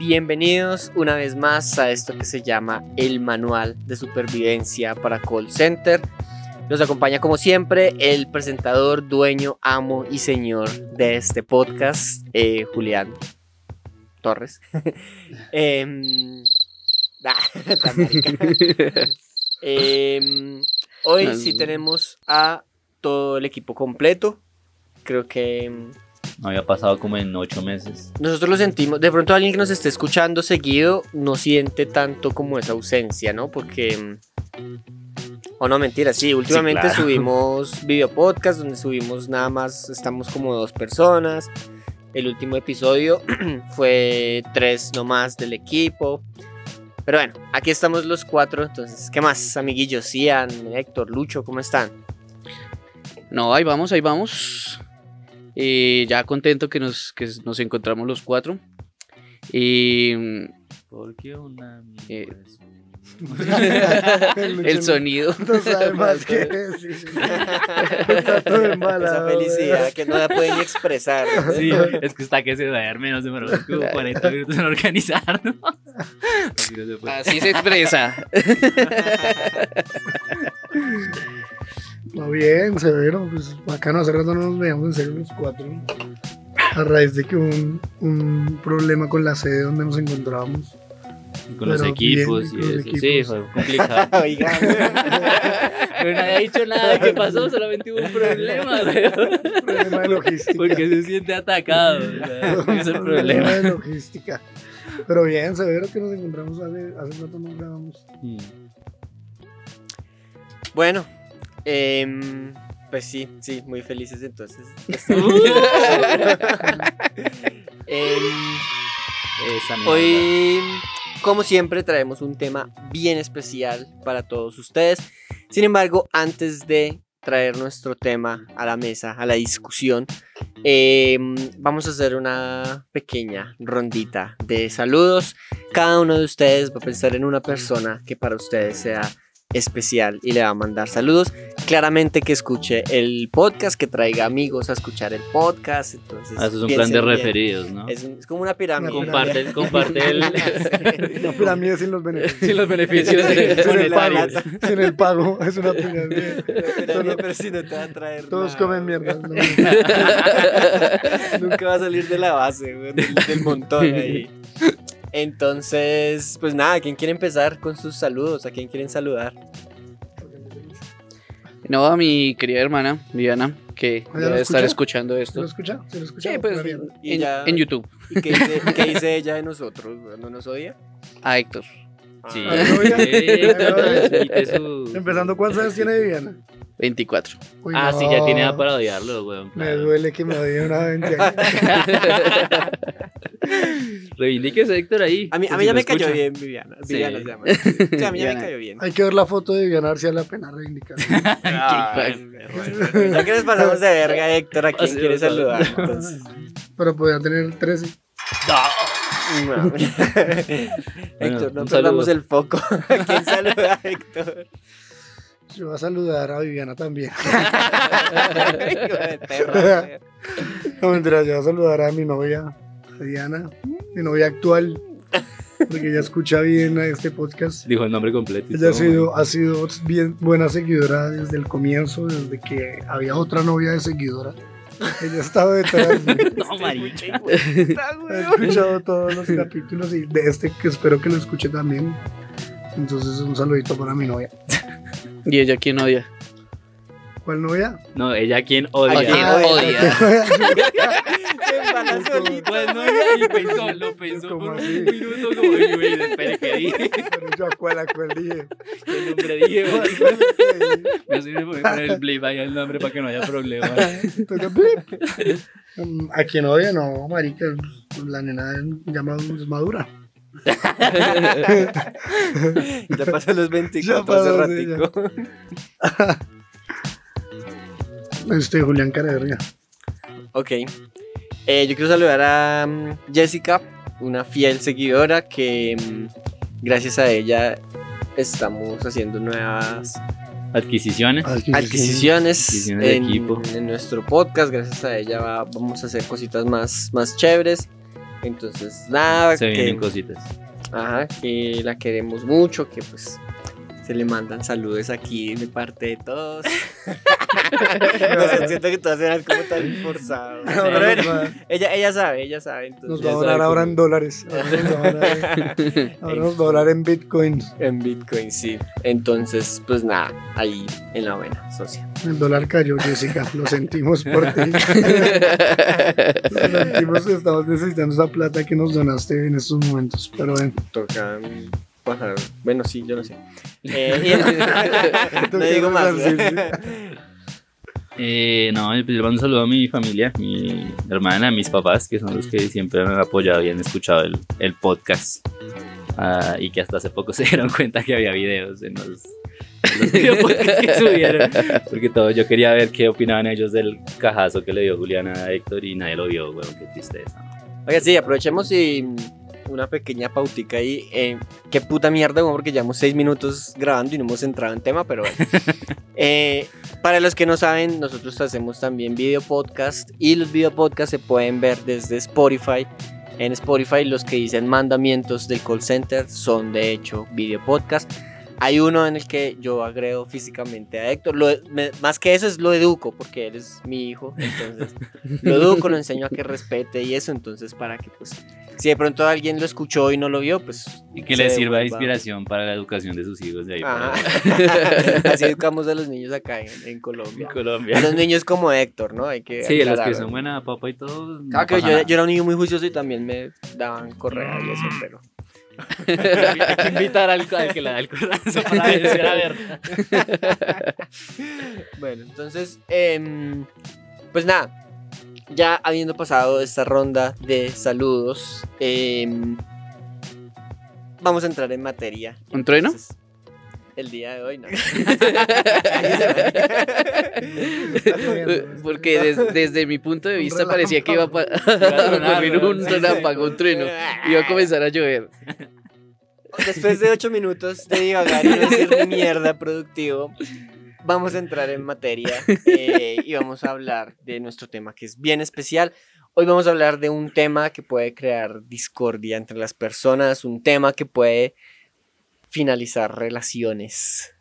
Bienvenidos una vez más a esto que se llama el Manual de Supervivencia para Call Center. Nos acompaña como siempre el presentador, dueño, amo y señor de este podcast, eh, Julián Torres. Em, ah. Em, hoy sí tenemos a todo el equipo completo. Creo que em, No había pasado como en ocho meses. nosotros lo sentimos. De pronto alguien que nos esté escuchando seguido no siente tanto como esa ausencia, ¿no? Porque... mm, O no, mentira, sí. Últimamente claro. subimos video podcast donde subimos nada más, estamos como dos personas. El último episodio fue tres nomás del equipo. Pero bueno, aquí estamos los cuatro. Entonces, ¿qué más, amiguillos? Ian, Héctor, Lucho, ¿cómo están? No, ahí vamos, ahí vamos. Eh, ya contento que nos, que nos encontramos los cuatro. Y Porque una Eh, El el sonido. No sabe más que decir. Está todo Esa embalado. felicidad que no la pueden ni expresar. ¿no? Sí, es que está que se duerme, no se me como 40 minutos en organizar, ¿no? Así no se. Así se expresa. Muy bien, severo. Pues bacano, hace rato no nos veíamos en serio los cuatro. A raíz de que hubo un, un problema con la sede donde nos encontrábamos. Con los equipos bien, y eso. Sí, fue complicado. Oigan. Pero nadie ha dicho nada de qué pasó, solamente hubo un problema, weón. Problema de logística. Porque se siente atacado. o sea, ese es el problema. de logística. Pero bien, severo que nos encontramos hace, hace rato no grabamos. Bueno, em, pues sí, sí, muy felices entonces. Em, hoy, como siempre, traemos un tema bien especial para todos ustedes. Sin embargo, antes de traer nuestro tema a la mesa, a la discusión, em, vamos a hacer una pequeña rondita de saludos. Cada uno de ustedes va a pensar en una persona que para ustedes sea especial y le va a mandar saludos. Claramente que escuche el podcast, que traiga amigos a escuchar el podcast. Entonces, Ah, eso es un plan de bien. referidos, ¿no? Es, un- es como una pirámide. Una Comparte, comparte el, Una pirámide sin los beneficios. sin los beneficios Sin el pago. Sin el pago, es una pirámide. Pirámide, pero si no te va a traer Todos nada. comen mierda. ¿no? Nunca va a salir de la base, güey, del, del montón ahí. Entonces, pues nada, ¿quién quiere empezar con sus saludos? ¿A quién quieren saludar? No, a mi querida hermana, Viviana, que ¿Ya lo debe estar escuchando ¿Se esto. lo escucha? ¿Se lo escucha? Sí, pues en, YouTube. ¿Y qué dice, qué dice ella de nosotros? ¿No nos odia? A Héctor. Sí, Ah. Sí, su- Empezando, ¿cuántos años tiene Viviana? 24. Uy, Ah, sí, ya tiene edad para odiarlo, weón. Me duele que me odie una 20 años. Reivindíquese, Héctor, ahí. A mí, a mí si ya me cayó bien Viviana. Sí. Viviana se llama. Sí, a mí ya me cayó bien. Hay que ver la foto de Viviana a ver si vale la pena reivindicar. Ya que nos pasamos de verga, Héctor, ¿a quién Así quiere saludar? Entonces, Pero podría tener 13. no. Héctor, no perdamos el foco. ¿A quién saluda, Héctor? Yo voy a saludar a Viviana también. No mentira, yo voy a saludar a mi novia, a Diana, mi novia actual. Porque ella escucha bien a este podcast. Dijo el nombre completo. Ella ha sido, ha sido bien buena seguidora desde el comienzo, desde que había otra novia de seguidora. Ella ha estado detrás. weón. No, marica. Ha escuchado todos los capítulos y de este que espero que lo escuche también. Entonces un saludito para mi novia. ¿Y ella quién odia? ¿Cuál novia? No, ella quien ¿A odia. quién Ah, odia? Se embala solito. Pues no, y pensó, lo pensó ¿Cómo por así? un minuto como, "Uy, güey, espere, ¿qué dije? Pero yo a cuál, a cuál dije. ¿Qué nombre dije? Me sirve poner el blip ahí el nombre para que no haya problema. Toca blip. Mm, A quien odia, no, marica, la nena ya es madura. Ya pasó los 24 Ya pasó, hace sí, ratico. Este Julián Careverga. Ok. Eh, yo quiero saludar a mm, Jessica, una fiel seguidora que mm, gracias a ella estamos haciendo nuevas Adquisiciones. adquisiciones, Adquisiciones de en, equipo. en nuestro podcast. Gracias a ella va- vamos a hacer cositas más, más chéveres. Entonces, nada, Se vienen que, cositas. ajá, que la queremos mucho, que pues se le mandan saludos aquí de parte de todos. no sé, siento que todas eran como tan. Pero bueno, nos va, ella, ella sabe, ella sabe. Entonces, nos va a donar ahora cómo. en dólares. Ahora nos va a donar- ahora nos va a donar en bitcoins. En Bitcoin, sí. Entonces, pues nada, ahí en la buena, socia. El dólar cayó, Jessica. Lo sentimos por ti. Lo sentimos, estamos necesitando esa plata que nos donaste en estos momentos. Pero bueno, Toca pasar. Bueno, sí, yo no sé. Eh, no digo más. Sí, sí. Eh, no, pues le mando un saludo a mi familia, mi hermana, a mis papás, que son los que siempre me han apoyado y han escuchado el, el podcast. Ah, y que hasta hace poco se dieron cuenta que había videos en los, en los videopodcasts que subieron. Porque todo, yo quería ver qué opinaban ellos del cajazo que le dio Juliana a Héctor y nadie lo vio, weón, qué tristeza. Oiga, sí, aprovechemos y una pequeña pautica ahí. Eh, qué puta mierda, weón, porque llevamos seis minutos grabando y no hemos entrado en tema, pero bueno. Eh, para los que no saben, nosotros hacemos también video podcast y los video podcasts se pueden ver desde Spotify. En Spotify los que dicen mandamientos del call center son de hecho video podcast. Hay uno en el que yo agrego físicamente a Héctor. Lo- me- más que eso es lo educo porque él es mi hijo. Entonces lo educo, lo enseño a que respete y eso. Entonces para que pues si de pronto alguien lo escuchó y no lo vio, pues... Y que les sirva de inspiración para la educación de sus hijos de ahí para. Así educamos a los niños acá en, en Colombia. A Colombia. los niños como Héctor, ¿no? Hay que Sí, los que son buena papá y todo. no Claro que yo, era un niño muy juicioso y también me daban correa y eso, pero... Hay que invitar al, al que le da el corazón para ver si era verdad. Bueno, entonces, em, pues nada, ya habiendo pasado esta ronda de saludos, em, vamos a entrar en materia. ¿Un trueno? Entonces, el día de hoy, no. Porque des- desde mi punto de vista parecía que iba a, ocurrir un relámpago, trueno. Iba a comenzar a llover. Después de ocho minutos de divagar y no decir mierda productivo, vamos a entrar en materia eh, y vamos a hablar de nuestro tema que es bien especial. Hoy vamos a hablar de un tema que puede crear discordia entre las personas, un tema que puede finalizar relaciones.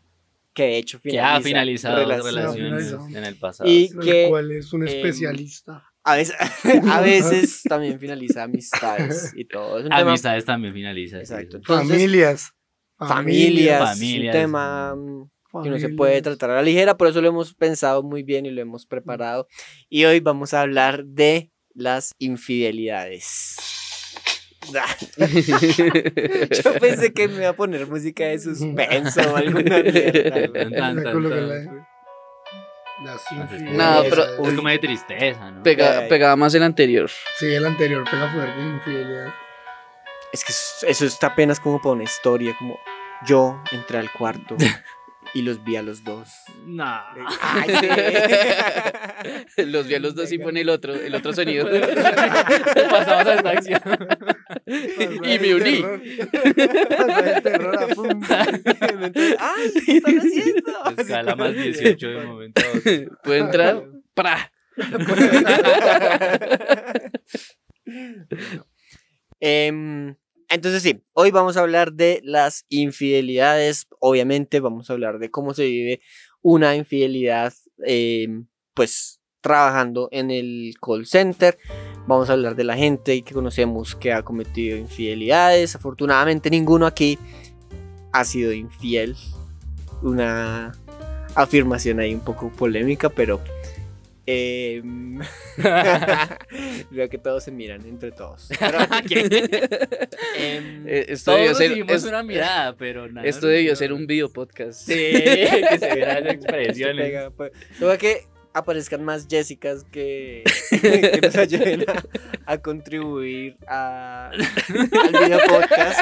Que de hecho Que ha finaliza finalizado relaciones. relaciones en el pasado. Y el que cual es un em, especialista. a veces, a veces también finaliza amistades y todo. Es un tema- Amistades también finalizan. sí. Exacto. Entonces, familias. familias, Familias. un tema mm, que no se puede tratar a la ligera, por eso lo hemos pensado muy bien y lo hemos preparado. Y hoy vamos a hablar de las infidelidades. Yo pensé que me iba a poner música de suspenso o alguna mierda. Las infidelidades. No, pero- Es como de tristeza, ¿no? Pega- pegaba más el anterior. Sí, el anterior pega fuerte, infidelidad. Es que eso- eso está apenas como para una historia, como yo entré al cuarto y los vi a los dos. No. Ay, sí. Los vi a los dos y pone el otro, el otro sonido. Pasamos a esta acción. y me uní. ¡Ay! ¿Qué están haciendo? Escala más 18 de momento. ¿Puedo entrar? ¡Pra! Em, entonces sí, hoy vamos a hablar de las infidelidades. Obviamente vamos a hablar de cómo se vive una infidelidad, em, pues trabajando en el call center. Vamos a hablar de la gente que conocemos que ha cometido infidelidades. Afortunadamente ninguno aquí ha sido infiel. Una afirmación ahí un poco polémica, pero... em, Veo que todos se miran entre todos. Pero, em, Eh, Esto Todos debió ser, es- una mirada, pero nada. esto debió ser un video podcast. Sí, que se vieran expresiones. Luego que aparezcan más Jessicas que, que nos ayuden a, a contribuir a- al video podcast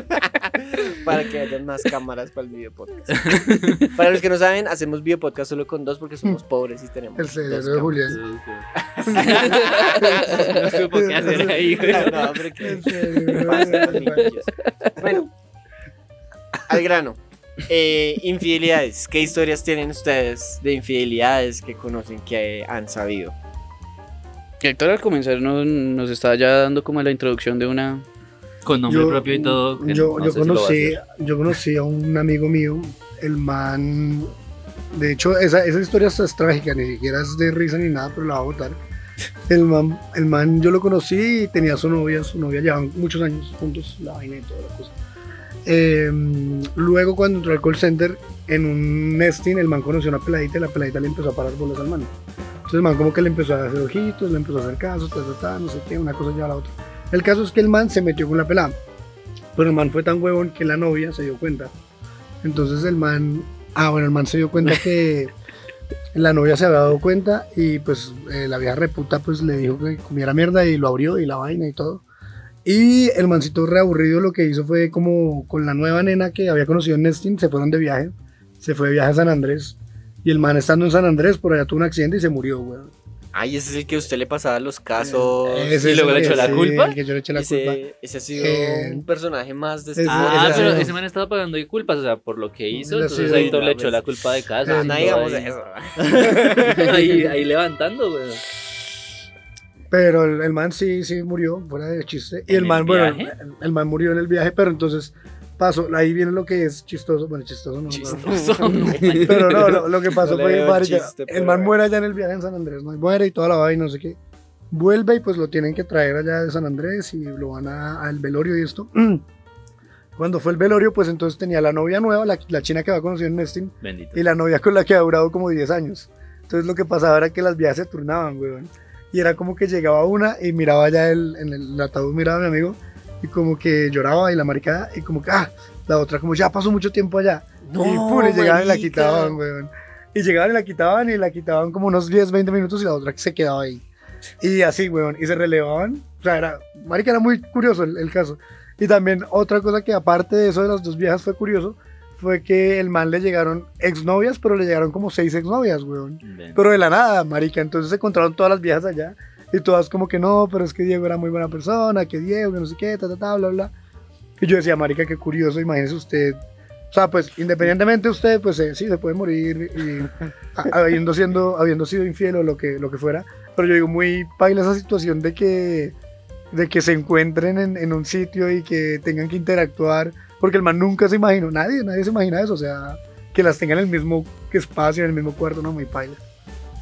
para que haya más cámaras para el video podcast. Para los que no saben, hacemos video podcast solo con dos porque somos pobres y tenemos El cerebro de. Julián. No supo qué hacer ahí, güey. No, que niños. Bueno, al grano. Eh, infidelidades. ¿Qué historias tienen ustedes de infidelidades que conocen que han sabido? Héctor al comenzar nos, nos está ya dando como la introducción de una... Con nombre propio y todo. que Yo, no yo si a conocí, hacer. yo conocí a un amigo mío, el man. De hecho, esa, esa historia es trágica, ni siquiera es de risa ni nada, pero la va a botar. El man, el man yo lo conocí y tenía su novia, su novia llevaban muchos años juntos, la vaina y toda la cosa. Eh, luego, cuando entró al call center, en un nesting, el man conoció una peladita y la peladita le empezó a parar bolas al man. Entonces, el man, como que le empezó a hacer ojitos, le empezó a hacer caso, ta, ta, ta, no sé qué, una cosa lleva a la otra. El caso es que el man se metió con la pelada. Pero el man fue tan huevón que la novia se dio cuenta. Entonces el man, ah bueno, el man se dio cuenta que la novia se había dado cuenta y pues eh, la vieja reputa pues le dijo que comiera mierda y lo abrió y la vaina y todo. Y el mancito reaburrido lo que hizo fue como con la nueva nena que había conocido en Nesting, se fueron de viaje, se fue de viaje a San Andrés. Y el man estando en San Andrés por allá tuvo un accidente y se murió, weón. Ay, ese es el que usted le pasaba los casos. Ese ¿Y es luego el le echó que- la culpa? el que yo le eché la ese, culpa. ese ha sido Eh, un personaje más de ese- este Ah, ese- pero ese- ese man estaba pagando ahí culpas, o sea, por lo que hizo. Entonces sido- Héctor le echó la culpa de casa. eh, No digamos todo ahí, eso. ahí, ahí levantando, güey. Pero el, el man sí, sí murió, fuera de chiste. Y ¿En el el man, bueno, viaje? el, el man murió en el viaje, pero entonces pasó, ahí viene lo que es chistoso, bueno, chistoso no. Chistoso. no. Pero no, lo, lo que pasó No fue, marica, chiste, el man bueno. muere allá en el viaje en San Andrés, ¿no? Muere y toda la vaina, no sé qué. Vuelve y pues lo tienen que traer allá de San Andrés y lo van a- al velorio y esto. Cuando fue el velorio, pues entonces tenía la novia nueva, la, la china que había conocido en Nesting, Bendito. y la novia con la que había durado como 10 años. Entonces lo que pasaba era que las viejas se turnaban, weón. Y era como que llegaba una y miraba ya el, en el ataúd, miraba a mi amigo y como que lloraba y la maricada y como que, ah, la otra como ya pasó mucho tiempo allá. y pum, y llegaban y la quitaban, weón. Y llegaban y la quitaban y la quitaban como unos 10, 20 minutos y la otra se quedaba ahí. Y así, weón, y se relevaban. O sea, era, marica, era muy curioso el, el caso. Y también otra cosa que aparte de eso de las dos viejas fue curioso, fue que el man le llegaron exnovias, pero le llegaron como seis exnovias, weón. Ven. Pero de la nada, marica. Entonces se encontraron todas las viejas allá. Y todas como que no, pero es que Diego era muy buena persona, que Diego, que no sé qué, ta, ta, ta, bla, bla. Y yo decía, marica, qué curioso, imagínese usted. O sea, pues independientemente de usted, pues eh, sí, se puede morir y habiendo, siendo, habiendo sido infiel o lo que, lo que fuera. Pero yo digo, muy paila esa situación de que, de que se encuentren en, en un sitio y que tengan que interactuar. Porque el man nunca se imaginó, nadie, nadie se imagina eso. O sea, que las tengan en el mismo espacio, en el mismo cuarto, no, muy paila.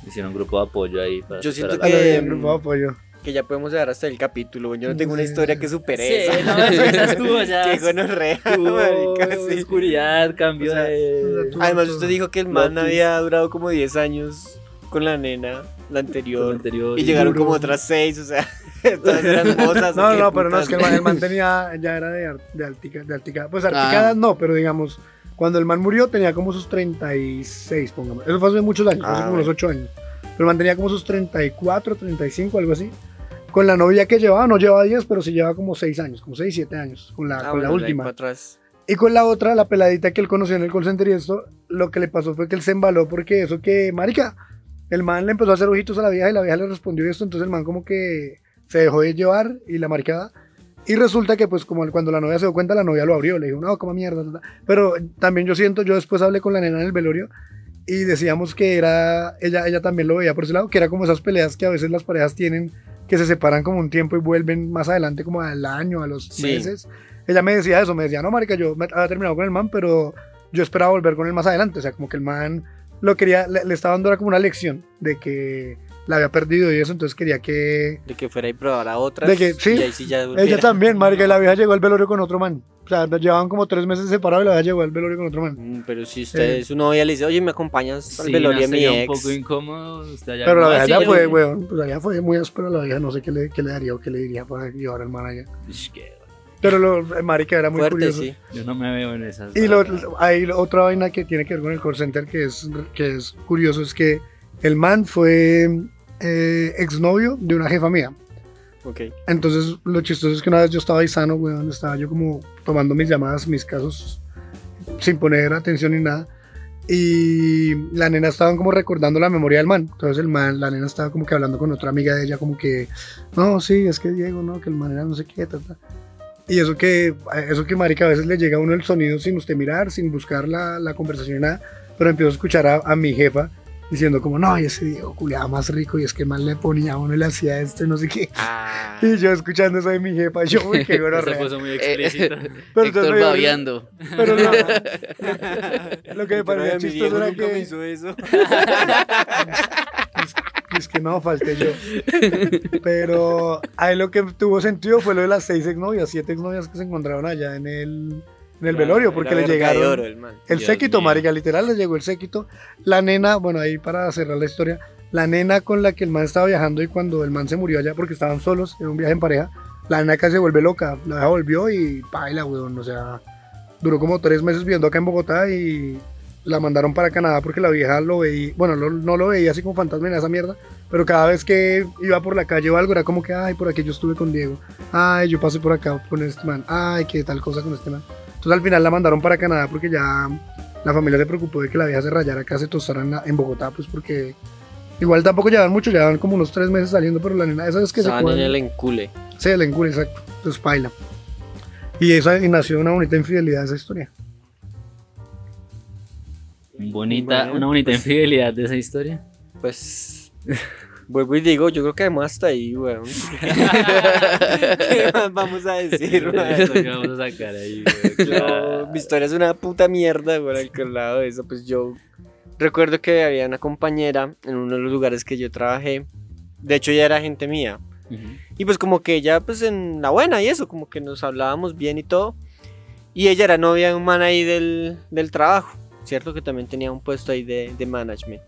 Hicieron un grupo de apoyo ahí. Para Yo siento para- Que, de grupo de apoyo. Que ya podemos llegar hasta el capítulo. Yo no tengo una historia que supere Sí, esa. no, esa estuvo ya. Qué gonorrea, marica, sí. oscuridad, cambio O sea, de... Además, usted dijo que el man Lotus. había durado como 10 años con la nena, la anterior. el anterior Y llegaron duro. como otras 6, o sea, todas eran mozas. ¿o No, no, pero no, es que el man, el man tenía, ya era de, de altica, de altica. Pues articada Ah. no, pero digamos, cuando el man murió tenía como sus 36, pongamos. Eso fue hace muchos años, Ah, hace como unos 8 años. Pero el man tenía como sus 34, 35, algo así. Con la novia que llevaba, no llevaba 10, pero sí llevaba como 6 años, como 6, 7 años, con la, Ah, con la bueno, ahí última. para atrás. Y con la otra, la peladita que él conoció en el call center y esto, lo que le pasó fue que él se embaló porque eso que, marica, el man le empezó a hacer ojitos a la vieja y la vieja le respondió esto, entonces el man como que se dejó de llevar y la maricada. Y resulta que pues como cuando la novia se dio cuenta, la novia lo abrió, le dijo, no, como mierda. ta, ta". Pero también yo siento, yo después hablé con la nena en el velorio y decíamos que era, ella, ella también lo veía por ese lado, que era como esas peleas que a veces las parejas tienen, que se separan como un tiempo y vuelven más adelante como al año, a los Sí. meses. Ella me decía eso, me decía, no, marica, yo me había terminado con el man, pero yo esperaba volver con él más adelante. O sea, como que el man lo quería, le, le estaba dando era como una lección de que la había perdido y eso, entonces quería que... De que fuera y probara otras. De que- sí. Y ahí sí ya Ella también, marica, y la vieja llegó al velorio con otro man. O sea, llevaban como tres meses separados y la vieja llegó al velorio con otro man. Mm, Pero si usted, Eh. su novia le dice, oye, ¿me acompañas al Sí, velorio no, de mi ex? un poco incómodo. Usted allá Pero la vieja "Ah, ya fue, weón, pues allá fue muy áspero la vieja, no sé qué le, qué le daría o qué le diría para llevar al man allá. Ish, que- Pero lo, el marica era muy Fuerte, curioso. sí. Yo no me veo en esas. Y lo, hay otra vaina que tiene que ver con el call center que es, que es curioso, es que el man fue eh, exnovio de una jefa mía. Ok. Entonces lo chistoso es que una vez yo estaba ahí sano, weón, estaba yo como tomando mis llamadas, mis casos, sin poner atención ni nada. Y la nena estaba como recordando la memoria del man. Entonces el man, la nena estaba como que hablando con otra amiga de ella, como que, no, sí, es que Diego, no, que el man era no sé qué, ta, ta". Y eso que, eso que, marica, a veces le llega a uno el sonido sin usted mirar, sin buscar la, la conversación y nada. Pero empiezo a escuchar a, a mi jefa diciendo como, no, y ese Diego culiaba más rico y es que mal le ponía a uno y le hacía esto y no sé qué. Ah, Y yo escuchando eso de mi jefa, yo, uy, qué Se gonorrea. puso muy explícito. Pero Héctor babeando. Pero no, lo que me parecía chistoso era que, hizo eso. Es que no, falté yo. Pero ahí lo que tuvo sentido fue lo de las seis exnovias, siete exnovias que se encontraron allá en el, en el velorio, porque le llegaron... oro, el. El séquito, marica, literal les llegó el séquito. La nena, bueno, ahí para cerrar la historia, la nena con la que el man estaba viajando y cuando el man se murió allá porque estaban solos en un viaje en pareja, la nena casi se vuelve loca. La vieja volvió y baila, weón. O sea, duró como tres meses viviendo acá en Bogotá y la mandaron para Canadá porque la vieja lo veía, bueno, lo- no lo veía así como fantasma en esa mierda, pero cada vez que iba por la calle o algo era como que, ay, por aquí yo estuve con Diego, ay, yo pasé por acá con este man, ay, qué tal cosa con este man. Entonces al final la mandaron para Canadá porque ya la familia se preocupó de que la vieja se rayara acá, se tostara en, la- en Bogotá, pues porque igual tampoco llevan mucho, llevan como unos tres meses saliendo, pero la nena, esa es que se en cuadra. el encule. Sí, el encule, exacto. Entonces paila. Y esa y nació una bonita infidelidad esa historia. Bonita, Bueno, una bonita pues- infidelidad de esa historia. Pues vuelvo y digo, yo creo que además hasta ahí, weón. ¿Qué más vamos a decir, weón? Que vamos a sacar ahí. Yo- mi historia es una puta mierda, weón, al lado de eso, pues yo recuerdo que había una compañera en uno de los lugares que yo trabajé. De hecho, ya era gente mía. Y pues como que ella, pues en la buena y eso, como que nos hablábamos bien y todo. Y ella era novia de un man ahí del, del trabajo, ¿cierto? Que también tenía un puesto ahí de, de management.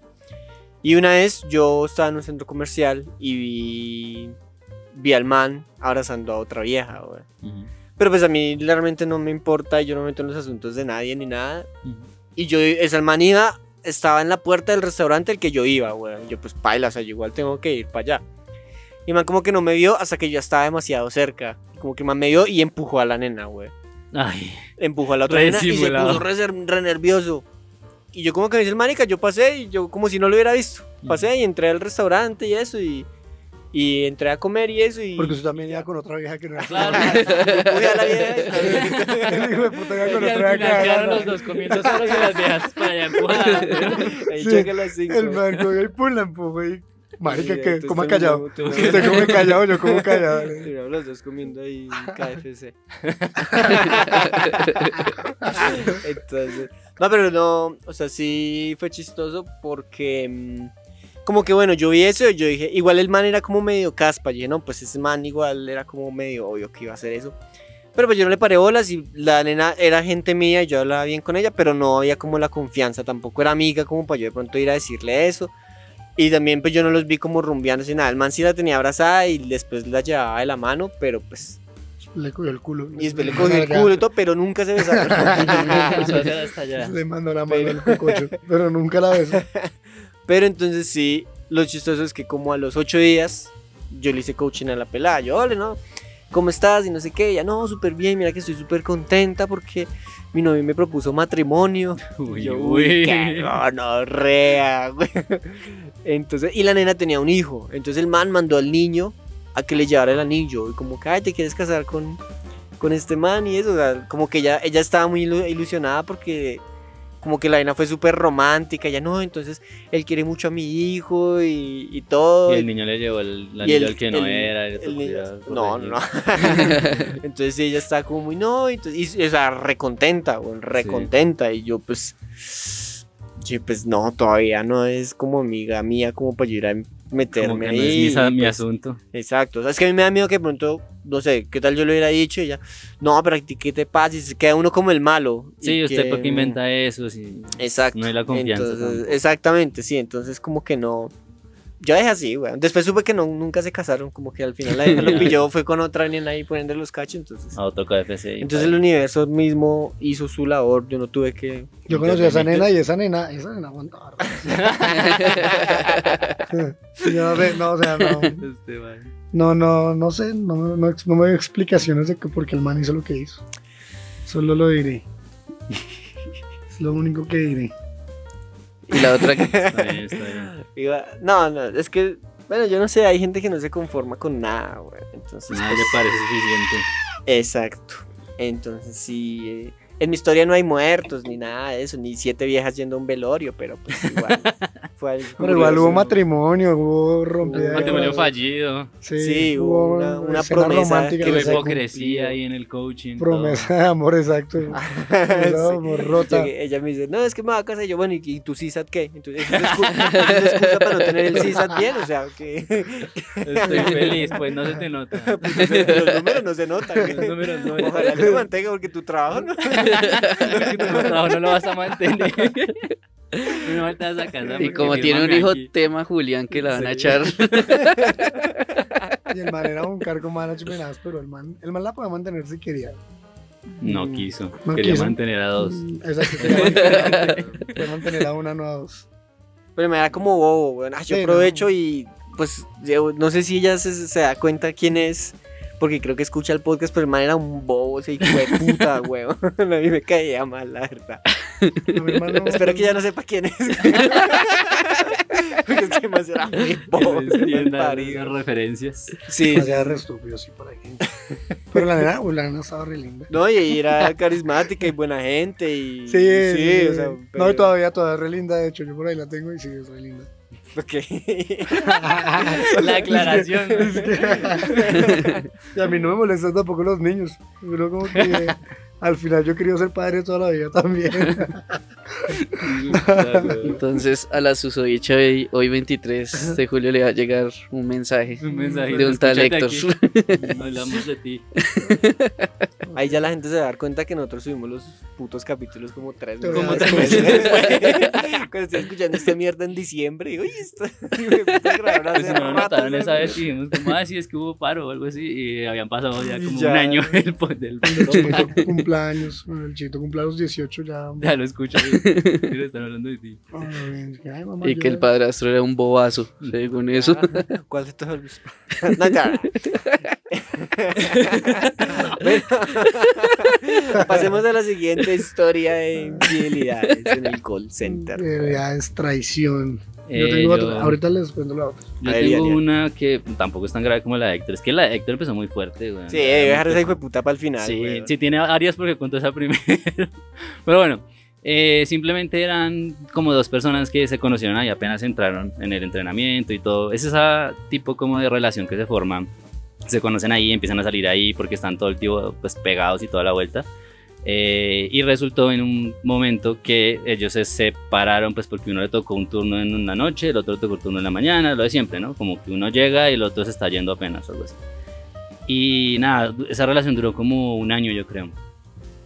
Y una vez yo estaba en un centro comercial y vi, vi al man abrazando a otra vieja, weón. Ujú. Pero pues a mí realmente no me importa, yo no me meto en los asuntos de nadie ni nada. Ujú. Y yo, esa man iba, estaba en la puerta del restaurante al que yo iba, weón. Yo pues paila, o sea, yo igual tengo que ir para allá. Y man como que no me vio hasta que yo estaba demasiado cerca. Como que man me vio y empujó a la nena, weón. Ay, Empujó a la otra nena y se puso re, re nervioso. Y yo como que me dice el marica, yo pasé y yo como si no lo hubiera visto. Pasé y entré al restaurante y eso y... Y entré a comer y eso y... Porque usted también iba con otra vieja que no era. Claro. Empujé a la vieja. El hijo de puta iba con y otra vieja. quedaron que los dos comiendo solos y las viejas para allá empujadas. Ahí Sí, cheque las cinco. El man cogió y pum, la empujó y... Marica, Sí, que coma callado. terminamos- Usted come callado, yo como callado. Terminamos los dos comiendo ahí KFC. Entonces, no, pero no, o sea, sí fue chistoso porque mm, como que bueno, yo vi eso y yo dije, igual el man era como medio caspa, dije, no, pues ese man igual era como medio obvio que iba a hacer eso. Pero pues yo no le paré bolas y la nena era gente mía y yo hablaba bien con ella, pero no había como la confianza, tampoco era amiga como para yo de pronto ir a decirle eso. Y también pues yo no los vi como rumbeando sin nada. El man sí la tenía abrazada y después la llevaba de la mano, pero pues... Le cogió el culo. Y después le cogió el culo y todo, pero nunca se besaron. Le mandó la mano al cococho, pero nunca la besó. pero entonces sí, lo chistoso es que como a los ocho días yo le hice coaching a la pelada. Yo, ole, ¿no? ¿Cómo estás? Y no sé qué. Ella, no, súper bien. Mira que estoy súper contenta porque mi novio me propuso matrimonio. Uy, yo, uy. uy, qué gonorrea, güey. Entonces, y la nena tenía un hijo. Entonces el man mandó al niño a que le llevara el anillo. Y como que, ay, te quieres casar con, con este man y eso. O sea, como que ella, ella estaba muy ilu- ilusionada porque como que la nena fue súper romántica. Ya no, entonces él quiere mucho a mi hijo y, y todo. Y el niño le llevó el, el anillo el- al que no era. niño- no, no, corregir. no. Entonces ella estaba como muy, no, y, entonces- y, o sea, recontenta, güey, recontenta. Y yo, pues, yo, pues, no, todavía no es como amiga mía, como para yo ir a meterme no ahí. es mi, mi pues, asunto. Exacto, o sea, es que a mí me da miedo que pronto, no sé, qué tal yo lo hubiera dicho y ya, no, pero ¿qué te pasa? Y se queda uno como el malo. Sí, usted que- porque inventa eso. Sí. Exacto. No hay la confianza Entonces, exactamente, sí, entonces como que no. Yo dejé así, güey. Después supe que no, nunca se casaron, como que al final la hija lo pilló, fue con otra nena ahí poniendo los cachos, entonces. A otro KFC. y Entonces el universo mismo hizo su labor, yo no tuve que. Yo conocí a esa nena y esa nena, esa nena aguantaba. Sí, yo no sé, no, o sea, no, Este no, no, no sé, no, no, no, no me doy explicaciones de que por qué el man hizo lo que hizo. Solo lo diré. Es lo único que diré. Y la otra que... Está bien, está bien. Iba- No, no, es que. Bueno, yo no sé, hay gente que no se conforma con nada, güey. Entonces. Nada pues, le parece suficiente. Exacto. Entonces sí, eh, en mi historia no hay muertos ni nada de eso, ni siete viejas yendo a un velorio, pero pues igual fue algo Pero igual hubo matrimonio, hubo rompida. Matrimonio fallido. Sí, Sí, hubo una- promesa romántica que se hipocresía ahí en el coaching. Promesa de amor, exacto. De Sí. amor rota. Llegué- ella me dice, no, es que me va a casar. Y yo, bueno, ¿y, y tu CISAT qué? Entonces, ¿eso es excusa para no tener el CISAT bien? O sea, que. Estoy feliz, pues no se te nota. los números no se notan. Los números no. Ojalá lo mantenga porque tu trabajo no. Trabajo no lo vas a mantener. No te vas a casar Y como tiene un hijo, aquí. tema Julián que la van a echar. Y el man era un cargo management, pero el man, el man la podía mantener si quería. No quiso. No Quería quiso. mantener a dos. Mm, Exacto, quería mantener, quería mantener a una, no a dos. Pero me da como bobo, weón. Ah, yo Sí, aprovecho y pues yo no sé si ella se, se da cuenta quién es. Porque creo que escucha el podcast, pero el man era un bobo, ese hijo de puta, weón. A mí me caía mal, la verdad. A mi hermano- Espero que ya no sepa quién es. Porque es que más era muy bobo. Las referencias. Sí, O sea, re estúpido, sí, por ahí. Pero la la nena estaba re linda. No, y era carismática y buena gente y... Sí, sí, sí. o sea... No, y todavía, todavía es re linda, de hecho, yo por ahí la tengo y sí, es re linda. Ok. La aclaración. Y a mí no me molestan tampoco los niños. Pero como que al final yo quería ser padre toda la vida también. Entonces a la susodicha hoy, hoy 23 de julio le va a llegar un mensaje Un mensaje. de un tal Héctor. aquí. Hablamos de ti. Ahí ya la gente se va a dar cuenta que nosotros subimos los putos capítulos como tres meses. Como tres meses después. Cuando estoy escuchando esta mierda en diciembre, y, uy, esto... Pues si no notaron ¿no? esa vez, dijimos como, ah, sí, es que hubo paro o algo así, y habían pasado ya como ya. un año del, po- del El chito cumpleaños, el chito cumple a los 18 ya. Ya lo escucho, y le están hablando de ti. Ay, ay, mamá, Y que el padrastro era un bobazo, según eso. ¿Cuál de todos los.? No, ya. Bueno, pasemos a la siguiente historia de infidelidades en el call center. Eh, ya es traición. Yo Eh, tengo yo- otra, ahorita les cuento la otra. Yo ver, tengo Ian, Ian. una que tampoco es tan grave como la de Héctor. Es que la de Héctor empezó muy fuerte, güey. Sí, debe dejar esa hijo de puta para el final. Sí, weón. sí tiene varias porque contó esa primero. Pero bueno, eh, simplemente eran como dos personas que se conocieron ahí apenas entraron en el entrenamiento y todo. Es esa tipo como de relación que se forma. Se conocen ahí, empiezan a salir ahí porque están todo el tiempo pues pegados y toda la vuelta. Eh, y resultó en un momento que ellos se separaron pues porque uno le tocó un turno en una noche, el otro le tocó un turno en la mañana, lo de siempre, ¿no? Como que uno llega y el otro se está yendo apenas o algo así. Y nada, esa relación duró como un año yo creo.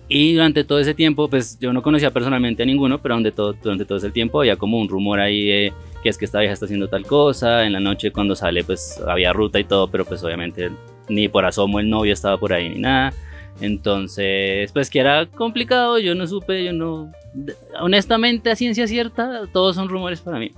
Y durante todo ese tiempo, pues yo no conocía personalmente a ninguno, pero durante todo, durante todo ese tiempo había como un rumor ahí de que es que esta vieja está haciendo tal cosa, en la noche cuando sale pues había ruta y todo, pero pues obviamente ni por asomo el novio estaba por ahí ni nada. Entonces, pues que era complicado, yo no supe, yo no... Honestamente, a ciencia cierta, todos son rumores para mí.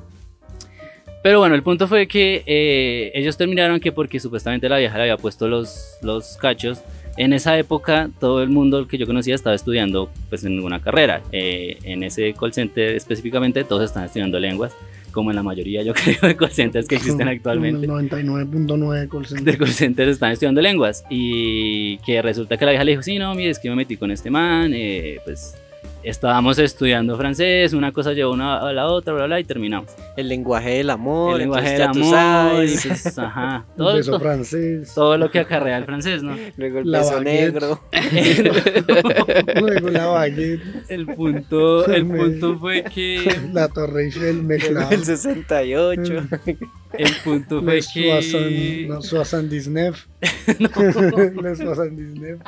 Pero bueno, el punto fue que eh, ellos terminaron que porque supuestamente la vieja le había puesto los, los cachos. En esa época todo el mundo que yo conocía estaba estudiando pues en una carrera. Eh, en ese call center específicamente todos están estudiando lenguas, como en la mayoría yo creo de call centers que existen actualmente. El 99.9 call de call centers. están estudiando lenguas y que resulta que la vieja le dijo, sí, no, mire, es que me metí con este man, eh, pues estábamos estudiando francés, una cosa llevó una a la otra, bla, bla, y terminamos. El lenguaje del amor. el lenguaje del amor, pues, ajá, todo, beso todo, francés. todo lo que acarrea el francés, ¿no? Luego el La beso baguette. negro. Luego la baguette, el punto, el punto fue que, la Torre Eiffel, me. El 68. El punto fue que, no, Soissons 19. Le Soissons 19.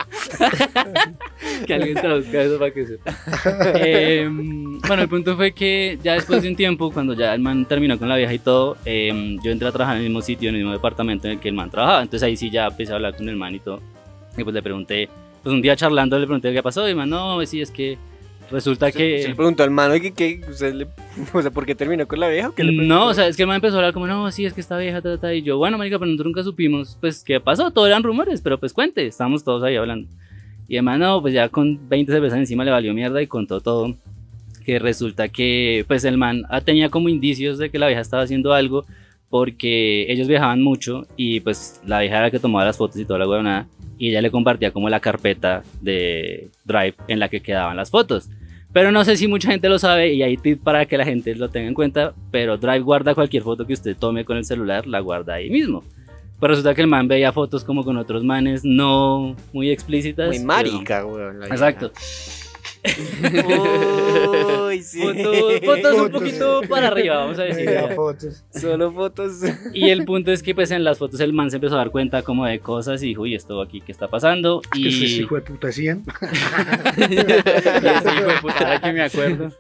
que alguien traduzca eso para que sepa. Eh, bueno, el punto fue que ya después de un tiempo, cuando ya el man terminó con la vieja y todo, eh, yo entré a trabajar en el mismo sitio, en el mismo departamento en el que el man trabajaba. Entonces ahí sí ya empecé a hablar con el man y todo. Y pues le pregunté, pues un día charlando le pregunté qué pasó y man, no, sí, es que resulta Se le que... preguntó al mano que, que usted le, o sea, ¿por qué terminó con la vieja? ¿O qué le No, o sea, es que el man empezó a hablar como, no, sí, es que esta vieja, ta, ta, ta", y yo, bueno, marica, pero nosotros nunca supimos, pues, qué pasó, todo eran rumores, pero pues cuente, estábamos todos ahí hablando. Y además, no, pues ya con 20 cervezas encima le valió mierda y contó todo, que resulta que, pues, el man ah, tenía como indicios de que la vieja estaba haciendo algo, porque ellos viajaban mucho y, pues, la vieja era la que tomaba las fotos y toda la huevonada, y ella le compartía como la carpeta de Drive en la que quedaban las fotos. Pero no sé si mucha gente lo sabe y hay tip para que la gente lo tenga en cuenta, pero Drive guarda cualquier foto que usted tome con el celular, la guarda ahí mismo. Pero resulta que el man veía fotos como con otros manes no muy explícitas. Muy pero- marica, weón. Exacto. vieja. Uy, sí. Fotos, fotos un poquito para arriba, vamos a decir. Fotos. Solo fotos. Y el punto es que pues en las fotos el man se empezó a dar cuenta como de cosas y dijo, uy, esto aquí, ¿qué está pasando? Que Y... ese hijo de puta decían. Y ese hijo de puta, ahora que me acuerdo.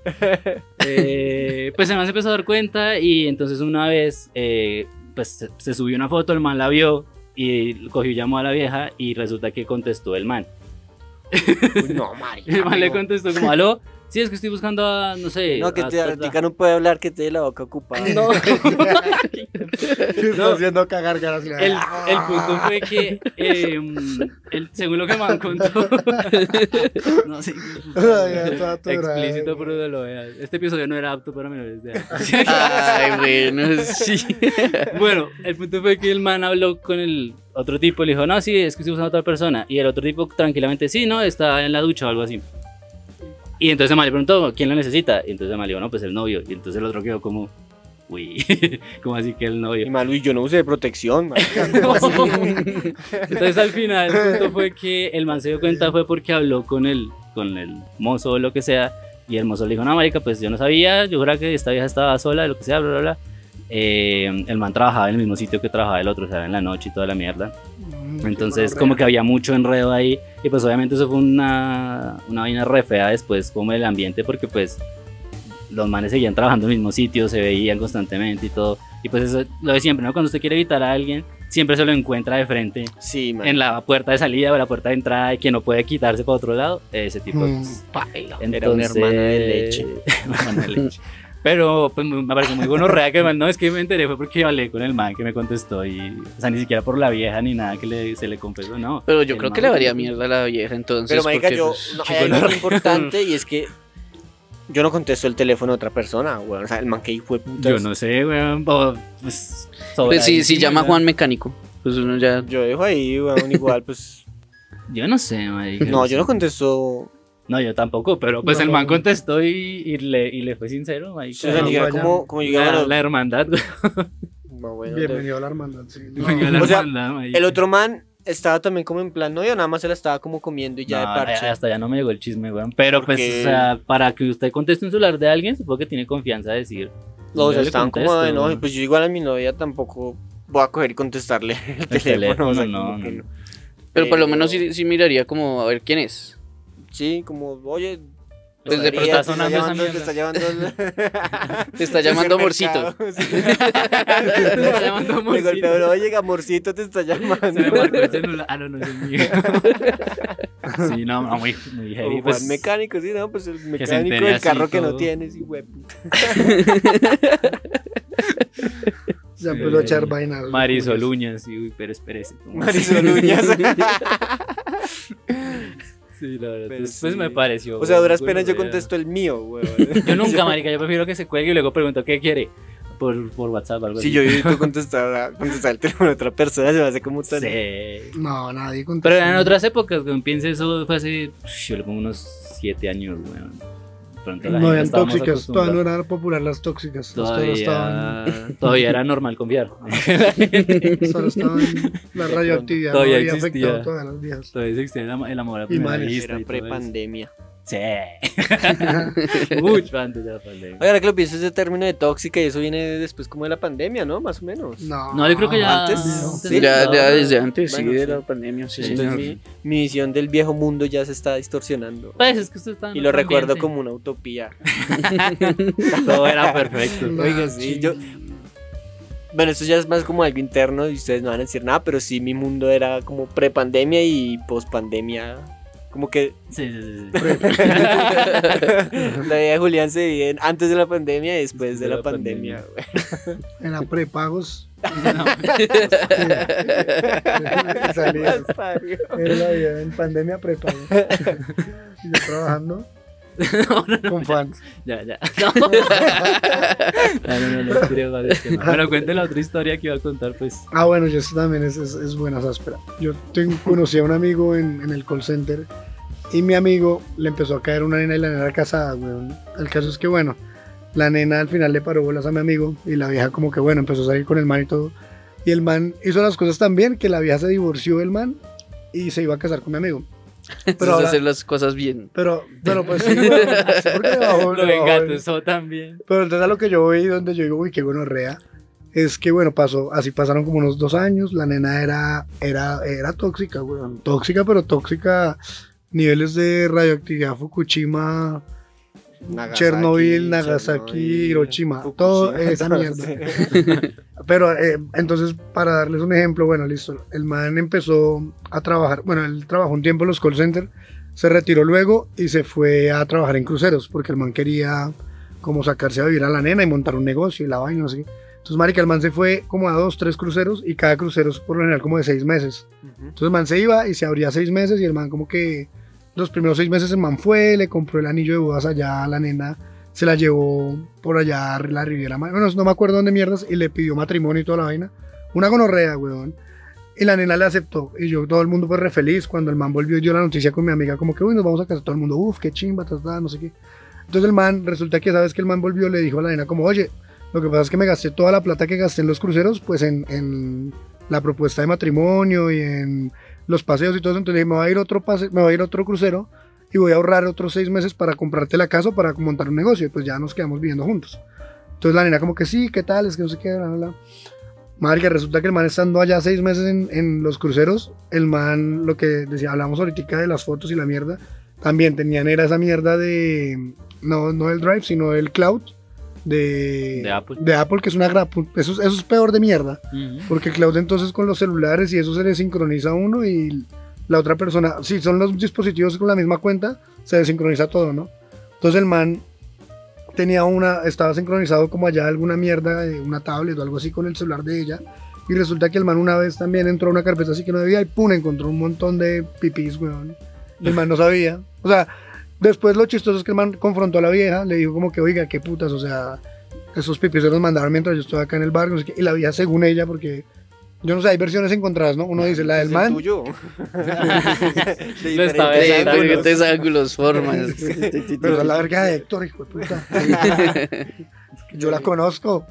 Eh, pues el man se empezó a dar cuenta y entonces una vez eh, pues se, se subió una foto, el man la vio y cogió y llamó a la vieja y resulta que contestó el man. Uy, no, marica. El man le contestó como, aló, sí, es que estoy buscando a, no sé... No, que a- te, a- no puede hablar, que te dé la boca ocupada. No. Está haciendo cagar ganas. El, el punto fue que, eh, el- según lo que me han contado, no todo explícito, pero no lo veas. Este episodio no era apto para menores de edad. Ay, bueno, sí. Bueno, el punto fue que el man habló con el otro tipo y le dijo, no, sí, es que estoy usando a otra persona. Y el otro tipo tranquilamente, sí, no, está en la ducha o algo así. Y entonces el man le preguntó, ¿quién lo necesita? Y entonces el man le dijo, no, pues el novio. Y entonces el otro quedó como, uy, como así que el Y novio? malo, y yo no usé protección, marica. Entonces al final el punto fue que el man se dio cuenta fue porque habló con el, con el mozo o lo que sea y el mozo le dijo, no marica, pues yo no sabía, yo juraba que esta vieja estaba sola, lo que sea, bla, bla, bla. Eh, el man trabajaba en el mismo sitio que trabajaba el otro, o sea, en la noche y toda la mierda. Mm, Entonces como que había mucho enredo ahí y pues obviamente eso fue una, una vaina re fea después como el ambiente porque pues los manes seguían trabajando en el mismo sitio, se veían constantemente y todo. Y pues eso lo de siempre, ¿no? Cuando usted quiere evitar a alguien, siempre se lo encuentra de frente Sí, man. en la puerta de salida o la puerta de entrada y que no puede quitarse para otro lado, ese tipo de Mm. Paila. Entonces, Era una hermana de leche. hermana de leche. Pero pues, me pareció muy bueno rea que no es que me enteré fue porque hablé con el man que me contestó y o sea ni siquiera por la vieja ni nada que le, se le confesó no Pero yo El creo man que le varía mierda a la vieja entonces. Pero, marica, porque, yo. pues, No, hay algo gonorrea. importante y es que. Yo no contesto el teléfono de otra persona, weón. O sea, el man que fue puta. yo no sé weón o, pues, pues, si, si llama. Juan Mecánico, pues uno ya. Yo dejo ahí, weón, igual, pues. yo no sé marica, No, yo no contesto. No yo tampoco pero pues No, el man no. contestó y, y le, y le fue sincero marica. O sea, no, como yo la, la hermandad güey. no, bueno, Bienvenido a la hermandad. Sí. No, La O sea, hermandad, marica. El otro man estaba también como en plan novio, nada más se la estaba como comiendo y ya No, de parche. hasta ya no me llegó el chisme, weón. Pero pues, o sea, para que usted conteste un celular de alguien, supongo que tiene confianza de decir. No, o sea, yo estaban como de no, weón. pues yo igual a mi novia tampoco voy a coger y contestarle el, teléfono. teléfono, o sea, no, no. no. Pero por lo menos sí, sí miraría como a ver quién es. Sí, como, oye. Pues de María, pronto está te sonando esa llamando, te está llamando Te está llamando amorcito. Sí. Te está llamando Me amorcito. golpeó, oye, amorcito te está Se me llamando. marcó el celular. Ah, no, no es el mío. sí, no, no, muy, muy heavy. Pues, mecánico, sí, no, pues el se mecánico del carro que no tienes, y güey. Ya empezó a echar vainas. Marisol Uñas, sí, uy, pero espérese. Marisol Uñas. Sí, la verdad. Pues Después sí. me pareció. O sea, a duras penas yo contesto el mío, güey. Yo nunca, marica, yo prefiero que se cuelgue y luego pregunto qué quiere. Por, por WhatsApp, algo Si así. yo he contestar, contestar el teléfono de otra persona, se me hace como tan. Sí. No, nadie contestó. Pero en otras épocas, cuando piense eso, fue hace. Yo le pongo unos 7 años, weón. Pronto la No gente eran tóxicas, todavía no eran popular las tóxicas. Todavía estaban, Todavía, era normal confiar. solo estaban la radioactividad, Todavía no había existía. todas las. Todavía existía el, am- el amor a Y primera vista. Era prepandemia. Sí. Mucho antes de la pandemia. Oye, ahora que lo pienso, ese término de tóxica y eso viene después como de la pandemia, ¿no? Más o menos. No, No, yo creo que ya antes, antes sí, ya, desde antes, Bueno, sí, de sí. la pandemia, sí, Entonces mi, mi visión del viejo mundo ya se está distorsionando. Pues es que usted está Y lo recuerdo como una utopía. Todo era perfecto. No, Oiga, sí, yo- Bueno, esto ya es más como algo interno y ustedes no van a decir nada, pero sí mi mundo era como prepandemia y pospandemia. Como que Sí, sí, sí. la vida de Julián se en antes de la pandemia y después de, la, pandemia. güey. Eran prepagos. No, Salía. Era la vida en pandemia prepago. Y yo trabajando. no, no, no, con fans. ya, ya. No, no, no, no, no, tiré varios temas. Pero cuente la otra historia que iba a contar, pues. Ah, bueno, y esto también es, es, es buena áspera. Yo tengo, conocí a un amigo en, en el call center y mi amigo le empezó a caer una nena y la nena era casada, weón. El caso es que, bueno, la nena al final le paró bolas a mi amigo y la vieja como que, bueno, empezó a salir con el man y todo. Y el man hizo las cosas tan bien que la vieja se divorció del man y se iba a casar con mi amigo. Pero ahora- hacer las cosas bien. pero, pero pues sí, porque le bajó- Lo el- engatusó también. Pero entonces a lo que yo vi, donde yo digo, uy, qué gonorrea, es que, bueno, pasó, así pasaron como unos dos años, la nena era, era, era tóxica, weón, tóxica, pero tóxica, niveles de radioactividad, Fukushima, Nagasaki, Chernobyl, Nagasaki, Chernobyl, Hiroshima, Fukushima, todo esa mierda. Pero eh, entonces, para darles un ejemplo, bueno, listo, el man empezó a trabajar, bueno, él trabajó un tiempo en los call centers, se retiró luego y se fue a trabajar en cruceros, porque el man quería como sacarse a vivir a la nena y montar un negocio y la vaina, así. Entonces, marica, el man se fue como a dos, tres cruceros y cada crucero es por lo general como de seis meses. Entonces el man se iba y se abría seis meses y el man como que los primeros seis meses el man fue, le compró el anillo de bodas allá a la nena, se la llevó por allá a la Riviera, bueno, no me acuerdo dónde mierdas, y le pidió matrimonio y toda la vaina. Una gonorrea, weón. Y la nena le aceptó. Y yo, todo el mundo fue re feliz. Cuando el man volvió, dio la noticia con mi amiga, como que, uy, nos vamos a casar. Todo el mundo, uff, qué chimba, ta, ta, no sé qué. Entonces el man, resulta que sabes que el man volvió, le dijo a la nena, como, oye, lo que pasa es que me gasté toda la plata que gasté en los cruceros, pues en, en la propuesta de matrimonio y en los paseos y todo eso. Entonces dije, me va a ir otro, pase, me va a ir otro crucero y voy a ahorrar otros seis meses para comprarte la casa para montar un negocio. Y pues ya nos quedamos viviendo juntos. Entonces la nena como que sí, ¿qué tal? Es que no sé qué, bla, bla, bla. Marica, resulta que el man estando allá seis meses en, en los cruceros, el man, lo que decía, hablamos ahorita de las fotos y la mierda, también tenían, era esa mierda de, no, no el Drive, sino el Cloud de, De Apple. de Apple, que es una grapa, eso, es- eso es peor de mierda, porque Cloud entonces con los celulares y eso se le sincroniza a uno y la otra persona, si son los dispositivos con la misma cuenta, se desincroniza todo, ¿no? Entonces el man tenía una, estaba sincronizado como allá alguna mierda de una tablet o algo así con el celular de ella. Y resulta que el man una vez también entró a una carpeta así que no debía y pum, encontró un montón de pipis, weón. Y el man no sabía. O sea, después lo chistoso es que el man confrontó a la vieja, le dijo como que, oiga, qué putas, o sea, esos pipis se los mandaron mientras yo estaba acá en el barco, no sé qué. Y la vieja, según ella, porque yo no sé, hay versiones encontradas, ¿no? Uno dice la del man. tuyo. De Lo estaba diferentes ángulos. diferentes ángulos, formas. Pero la verga de Héctor, hijo de puta. Yo la conozco.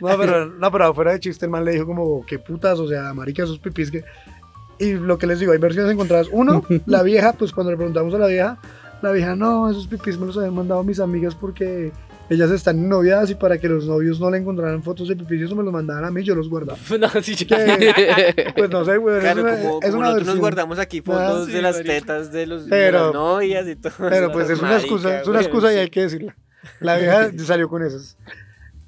No, pero, no, pero fuera de chiste, el man le dijo como, qué putas, o sea, marica, esos pipis que... Y lo que les digo, hay versiones encontradas. Uno, la vieja, pues cuando le preguntamos a la vieja, la vieja, no, esos pipis me los habían mandado mis amigas porque ellas están noviadas y para que los novios no le encontraran fotos de pipis, eso me los mandaban a mí, yo los guardaba. No, sí, yo- Que, pues no sé, güey, Claro, es una, como, es como nosotros nos guardamos aquí fotos sí, de las marica. tetas de, los, de Pero- las novias y todo. Pero pues es una Marica, excusa, es una güey, excusa y sí. hay que decirla. La vieja salió con esas.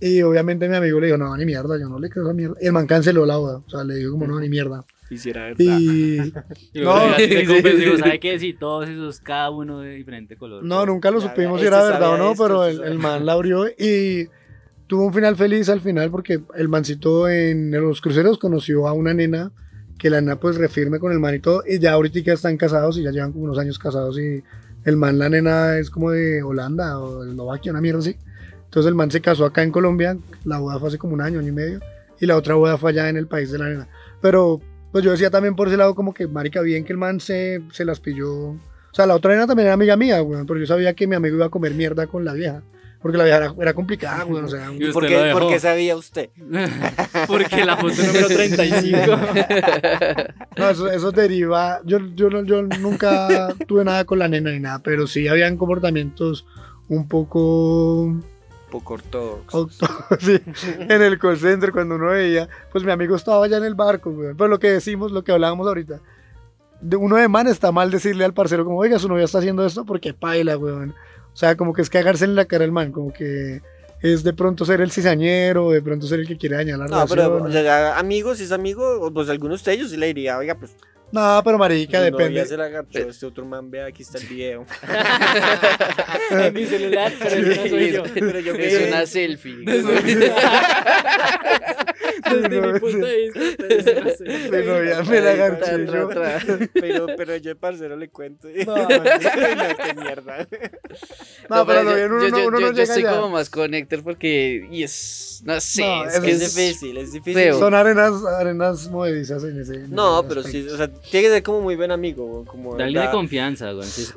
Y obviamente mi amigo le dijo, no, ni mierda, yo no le creo esa mierda. Y el man canceló la boda. O sea, le dijo como, no, ni mierda. Quisiera verdad. Y Y No. ya digo, sí. ¿sabe qué? Si todos esos, cada uno de diferente color. no, nunca lo supimos si era este verdad o no, esto, pero este el, el man la abrió y tuvo un final feliz al final porque el mancito en los cruceros conoció a una nena que la nena pues refirme con el man y todo. Y ya ahorita ya están casados y ya llevan como unos años casados y el man, la nena es como de Holanda o de Eslovaquia, una mierda así. Entonces el man se casó acá en Colombia, la boda fue hace como un año, año y medio, y la otra boda fue allá en el país de la nena. Pero pues yo decía también por ese lado como que, marica, bien que el man se, se las pilló. O sea, la otra nena también era amiga mía, güey, pero yo sabía que mi amigo iba a comer mierda con la vieja. Porque la vieja era, era complicada, güey, o sea... Y ¿Por qué, por qué sabía usted? Porque la foto número 35. No, eso, eso deriva. Yo, yo, no- yo nunca tuve nada con la nena ni nada, pero sí habían comportamientos un poco. Poco ortodoxo. auto- sí, en el call center, cuando uno veía. Pues mi amigo estaba allá en el barco, güey. Pero lo que decimos, lo que hablábamos ahorita. De uno de man está mal decirle al parcero, como, oiga, su novia está haciendo esto porque paila, güey. O sea, como que es cagarse en la cara al man, como que es de pronto ser el cizañero, de pronto ser el que quiere dañar la No, pero relación. o sea, amigos, si es amigo, pues algunos de ellos sí le diría, oiga, pues No, pero marica, Su depende. novia se la agarchó, este otro man, vea, aquí está el video. en mi celular, pero ese no soy yo. Pero yo Es una selfie. Desde mi punto de vista, entonces, no sé. Mi novia me la agarché yo. Pero, pero yo, parcero, le cuento. No, No, qué mierda. No, pero lo bien, uno, yo, no- yo- uno yo- no yo llega estoy allá. como más con Héctor porque. Y es. No sé. No, es que Es difícil, es difícil. Son arenas, arenas movedizas en ese. en No, ese pero aspecto. sí, o sea, tiene que ser como muy buen amigo. Como Dale de confianza, güey. Si es que-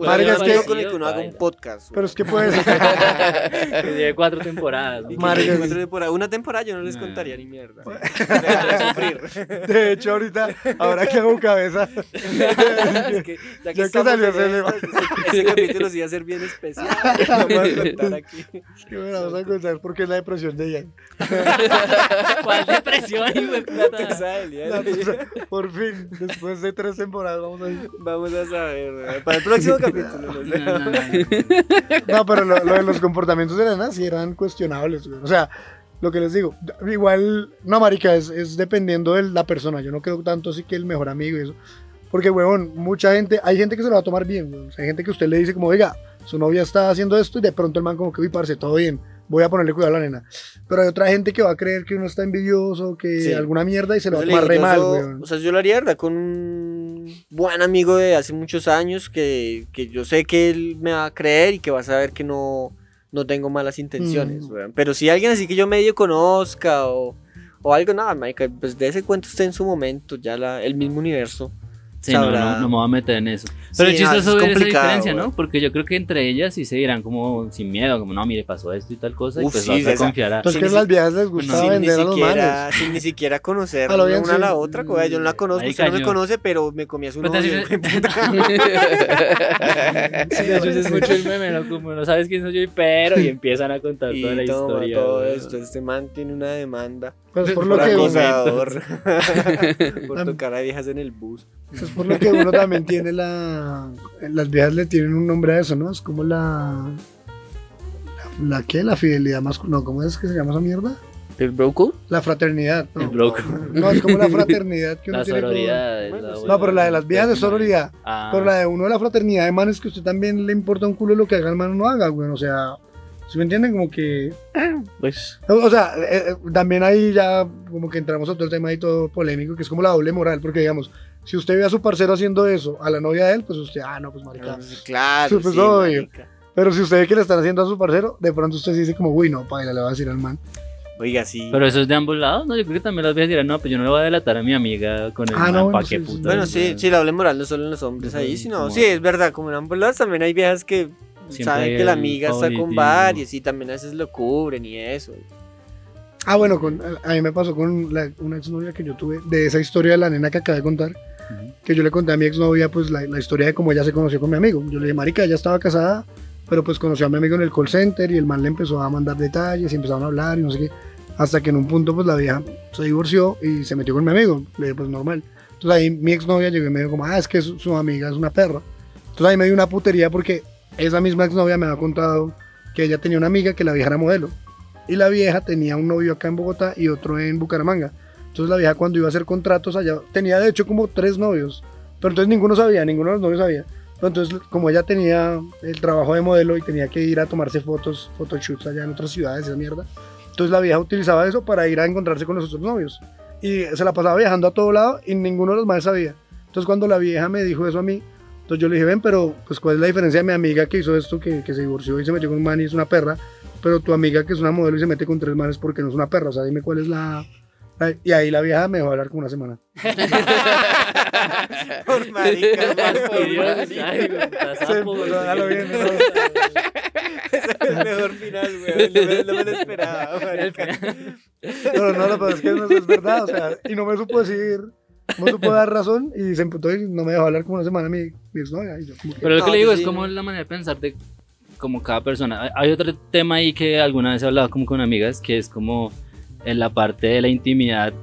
con el que uno haga un podcast. Pero es que puede ser. Que lleve cuatro temporadas. ¿no? Una temporada yo no les contaría ni mierda. De hecho, ahorita, ahora que hago cabeza, Es que, ya que, Ya que estamos salió ese capítulo sí va a ser bien especial. Vamos a contar aquí. que me vamos a contar por qué es la depresión de ella. ¿Cuál depresión, La tusa de por fin, después de tres temporadas, vamos a ir. Vamos a saber. Para el próximo capítulo. no sé. No, no, no, no. No, pero lo, lo de los comportamientos de la nena sí eran cuestionables, güey. O sea, lo que les digo, igual, no, marica, es, es dependiendo de la persona. Yo no creo tanto así que el mejor amigo y eso. Porque, weón, mucha gente, hay gente que se lo va a tomar bien, weón. O sea, hay gente que usted le dice como, oiga, su novia está haciendo esto y de pronto el man como que, uy, parce, todo bien, voy a ponerle cuidado a la nena. Pero hay otra gente que va a creer que uno está envidioso, que Sí. alguna mierda y se lo va a tomar re mal, weón. O sea, yo lo haría, ¿verdad? Con un buen amigo de hace muchos años que, que yo sé que él me va a creer y que va a saber que no, no tengo malas intenciones, Mm. weón. Pero si alguien así que yo medio conozca o, o algo, nada, marica, pues de ese cuento usted en su momento, ya la, el mismo universo. Sí, no, Sabrá. no, no me voy a meter en eso. Pero Sí, el no, chistoso es ver esa diferencia. ¿no? Porque yo creo que entre ellas sí se dirán como sin miedo, como no, mire, pasó esto y tal cosa, Uf, y pues sí, vas a esa- confiar a... Las viejas les gustaba sin, ni vender a los siquiera, sin ni siquiera conocer A lo bien, una a la otra, güey. Yo no la conozco, Ahí usted no me conoce, pero me comía su Pero te novio. puta. Sí, de hecho, es mucho el meme, ¿no? Como no sabes quién soy yo, pero y empiezan a contar Y toda la toma historia. todo güey. esto. Este man tiene una demanda. Pues por Por lo que uno, por tocar a viejas en el bus. es por lo que uno también tiene la. Las viejas le tienen un nombre a eso, ¿no? Es como la. ¿La, la qué? La fidelidad más. No, ¿cómo es que se llama esa mierda? ¿El broco? La fraternidad. No, El bloco. no es como la fraternidad que uno La tiene sororidad. es Bueno, la. No, pero la de las viejas de sororidad. Ah, Pero la de uno de la fraternidad de man es que a usted también le importa un culo lo que haga el man o no haga, güey. O sea, ¿sí me entienden? Como que. Pues. O o sea, eh, eh, también ahí ya como que entramos a otro tema ahí todo polémico, que es como la doble moral, porque digamos, si usted ve a su parcero haciendo eso, a la novia de él, pues usted, ah, no, pues marica. Claro, Sí, pues, sí, obvio. marica. Pero si usted ve que le están haciendo a su parcero, de pronto usted sí dice como, uy, no, paila, le va a decir al man. Oiga, sí. Pero eso es de ambos lados, ¿no? Yo creo que también las viejas dirán, no, pues yo no le voy a delatar a mi amiga con el Ah, man, no, ¿pa' qué sí, puta? bueno, sí, sí, la doble moral no solo en los hombres ahí, sino, sí, es verdad, como en ambos lados también hay viejas que Siempre saben que la amiga está con varios y también a veces lo cubren y eso. Ah, bueno, con, a mí me pasó con la- una exnovia que yo tuve, de esa historia de la nena que acabé de contar, Ujú. que yo le conté a mi exnovia, pues la, la historia de cómo ella se conoció con mi amigo. Yo le dije, marica, ella estaba casada, pero pues conoció a mi amigo en el call center y el man le empezó a mandar detalles y empezaron a hablar y no sé qué. Hasta que en un punto, pues la vieja se divorció y se metió con mi amigo. Le dije, pues normal. Entonces ahí mi exnovia llegó y me dijo como, ah, es que su, su amiga es una perra. Entonces ahí me dio una putería porque esa misma exnovia me había contado que ella tenía una amiga que la vieja era modelo. Y la vieja tenía un novio acá en Bogotá y otro en Bucaramanga. Entonces la vieja cuando iba a hacer contratos allá, tenía de hecho como tres novios. Pero entonces ninguno sabía, ninguno de los novios sabía. Entonces como ella tenía el trabajo de modelo y tenía que ir a tomarse fotos, photoshoots allá en otras ciudades, esa mierda. Entonces la vieja utilizaba eso para ir a encontrarse con los otros novios. Y se la pasaba viajando a todo lado y ninguno de los más sabía. Entonces cuando la vieja me dijo eso a mí, entonces yo le dije, ven, pero pues cuál es la diferencia de mi amiga que hizo esto, que, que se divorció y se metió con un man y es una perra, pero tu amiga que es una modelo y se mete con tres manes porque no es una perra, o sea, dime cuál es la... Y ahí la vieja me dejó hablar como una semana. Por marica. Ese es el mejor final, güey. No me, no me lo esperaba. marica. No, no, lo que pasa es que no es verdad, o sea, y no me supo decir, no me supo dar razón y se emputó y no me dejó hablar como una semana mi, mi exnovia. Y yo como que, Pero lo No, que le digo pues es sí, como no. la manera de pensar de como cada persona. Hay- Hay otro tema ahí que alguna vez he hablado como con amigas, que es como en la parte de la intimidad,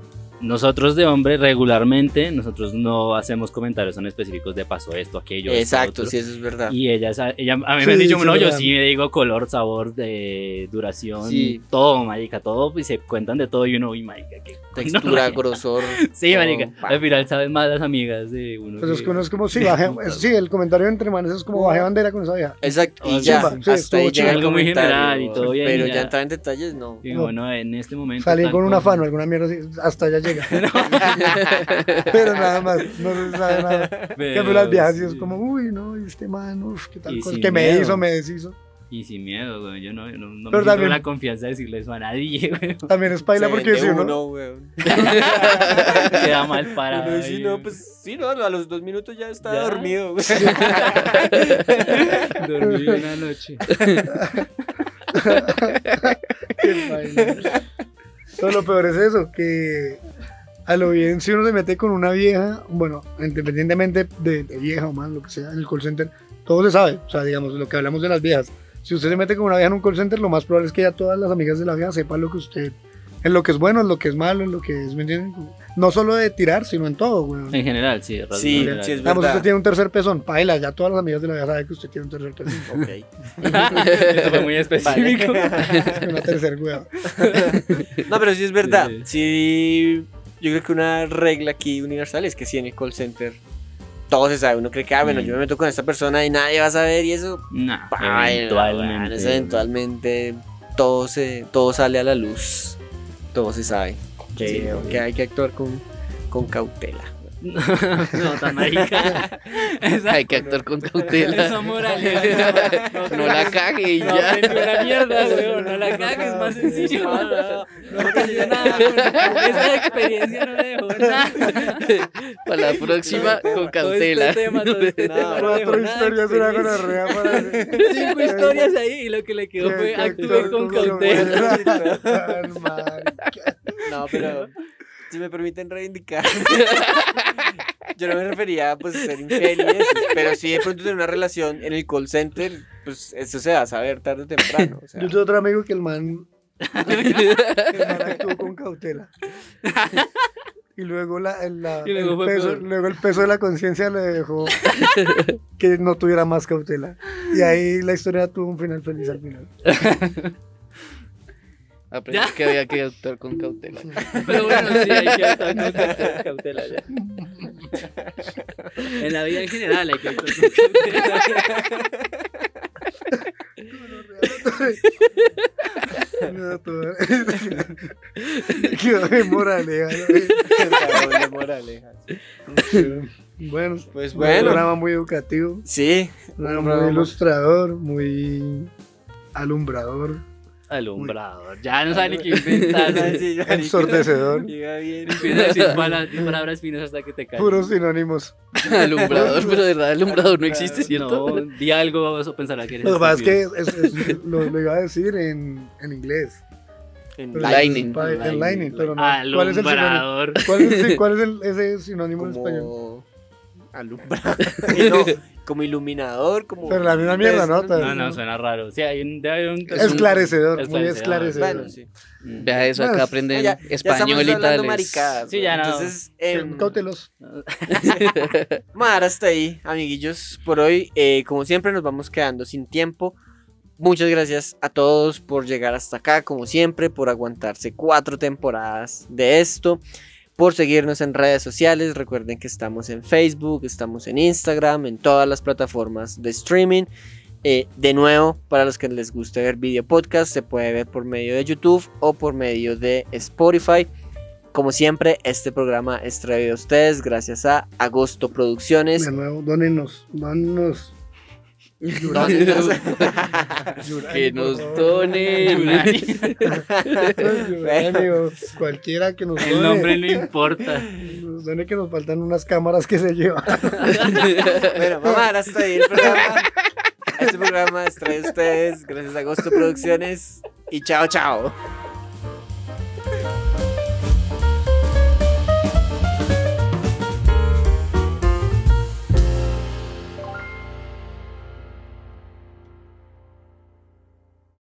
nosotros de hombre regularmente, nosotros no hacemos comentarios en específicos de pasó esto, aquello. esto, Exacto, otro. sí, eso es verdad. Y ellas, ella, a mí Sí, me han dicho, sí, no, yo sí me digo color, sabor, de duración, Sí. todo, marica, todo, y se cuentan de todo y uno, uy, marica, qué Textura, grosor. Sí, todo, marica, pa. al final saben más las amigas de uno. Pues es que- que uno es como, sí, baje, sí, el comentario entre manes es como baje bandera con esa vieja. Exacto, y Ah, ya, hasta ahí llega el algo muy general y todo bien, Pero ya. ya entrar en detalles, no. Y bueno, en este momento. Salí tal con un como- afán o alguna mierda así, hasta allá llega. Pero nada más, no se sabe nada. Que Pero las viejas y es sí. como, uy, no, y este man, uf, qué tal cosa. Que me hizo, me deshizo. Y sin miedo, güey. Yo no, no, no Pero me también- la confianza de decirle eso a nadie, güey. También es paila porque si uno, uno. Queda mal parado. Sí, ahí, no, pues sí, no, a los dos minutos ya está Ya. dormido, güey. Dormí una noche. Qué vaina. Todo lo peor es eso, que a lo bien si uno se mete con una vieja, bueno, independientemente de, de vieja o más, lo que sea, en el call center, todo se sabe. O sea, digamos, lo que hablamos de las viejas. Si usted se mete con una vieja en un call center, lo más probable es que ya todas las amigas de la vieja sepan lo que usted, en lo que es bueno, en lo que es malo, en lo que es, ¿me entienden? No solo de tirar, sino en todo, güey. En general, sí. Sí, sí, es Digamos, verdad. usted tiene un tercer pezón, paila, ya todas las amigas de la vieja saben que usted tiene un tercer pezón. Ok. Eso fue muy específico. una tercer hueá. No, pero sí es verdad. Sí. Sí, yo creo que una regla aquí universal es que sí en el call center todo se sabe. Uno cree que, ah, bueno, Mm. yo me meto con esta persona y nadie va a saber y eso. No, paila, eventualmente. weón, eso eventualmente todo, se, todo sale a la luz. Todo se sabe. Que, Sí. que hay que actuar con, con cautela. no, tan marica. Hay que actuar con cautela. esa moraleja. No la cague y No ya. aprendí una mierda, weón. No la cagues, más sencillo. No aprendió nada. Esa experiencia no le dejó nada. Para la próxima, con cautela. este todo este No, no dejó Cuatro historias, una gonorrea para... Cinco historias ahí y lo que le quedó fue actúe con con cautela. No, pero si me permiten reivindicar. Yo no me refería pues, a ser infiel y eso, pero si de pronto tener una relación en el call center, pues eso se va a saber tarde o temprano. o sea. Yo tengo otro amigo que el man, el man actuó con cautela. Y luego, la, el, la- Y luego el peso, luego el peso de la conciencia le dejó que no tuviera más cautela. Y ahí la historia tuvo un final feliz al final. Aprendí que había que actuar con cautela. Pero bueno, sí, hay que actuar con cautela- cautela ya. En la vida en general hay que actuar con cautela. No, todo- Quedó de moraleja. Doble moraleja. ¿no? Bueno, Pues un bueno. programa muy educativo, Sí, un un programa muy ilustrador, muy alumbrador, Alumbrador. Ya no saben ni qué inventar. Ensordecedor, Llega bien. Empieza a decir pala- palabras finas hasta que te caes. puros sinónimos. Alumbrador, pero de verdad, alumbrador no existe, ¿cierto? No, di algo, vas a pensar que eres Lo que pasa es que estúpido. es- es- lo, lo iba a decir en, en inglés. En Pero Lightning. es En lightning, pero no. Ah, ¿Cuál es el sinónimo? Alumbrador. ¿Cuál es, sí, cuál es el, ese sinónimo en español? Como alumbrado. No, como iluminador, como. Pero la misma mierda, ¿no? No, no, suena raro. Sí, hay un, debe haber un- Es un- Esclarecedor, muy esclarecedor. esclarecedor. Bueno, sí. Vea eso, acá aprenden Ya, ya español y hablando tales. maricadas. Sí, ¿no? ya no. Entonces, Eh, Cautelos. Vamos a dar hasta ahí, amiguillos, por hoy. Eh, como siempre, nos vamos quedando sin tiempo. Muchas gracias a todos por llegar hasta acá, como siempre, por aguantarse cuatro temporadas de esto, por seguirnos en redes sociales. Recuerden que estamos en Facebook, estamos en Instagram, en todas las plataformas de streaming. Eh, de nuevo, para los que les guste ver video podcast, se puede ver por medio de YouTube o por medio de Spotify. Como siempre, este programa es traído a ustedes gracias a Agosto Producciones. De nuevo, donenos, donenos. Que nos donen. Cualquiera que nos El done, nombre no importa. nos done que nos faltan unas cámaras que se llevan. bueno, vamos a dar hasta ahí el programa. Este programa es traído a ustedes gracias a Agosto Producciones. Y chao, chao.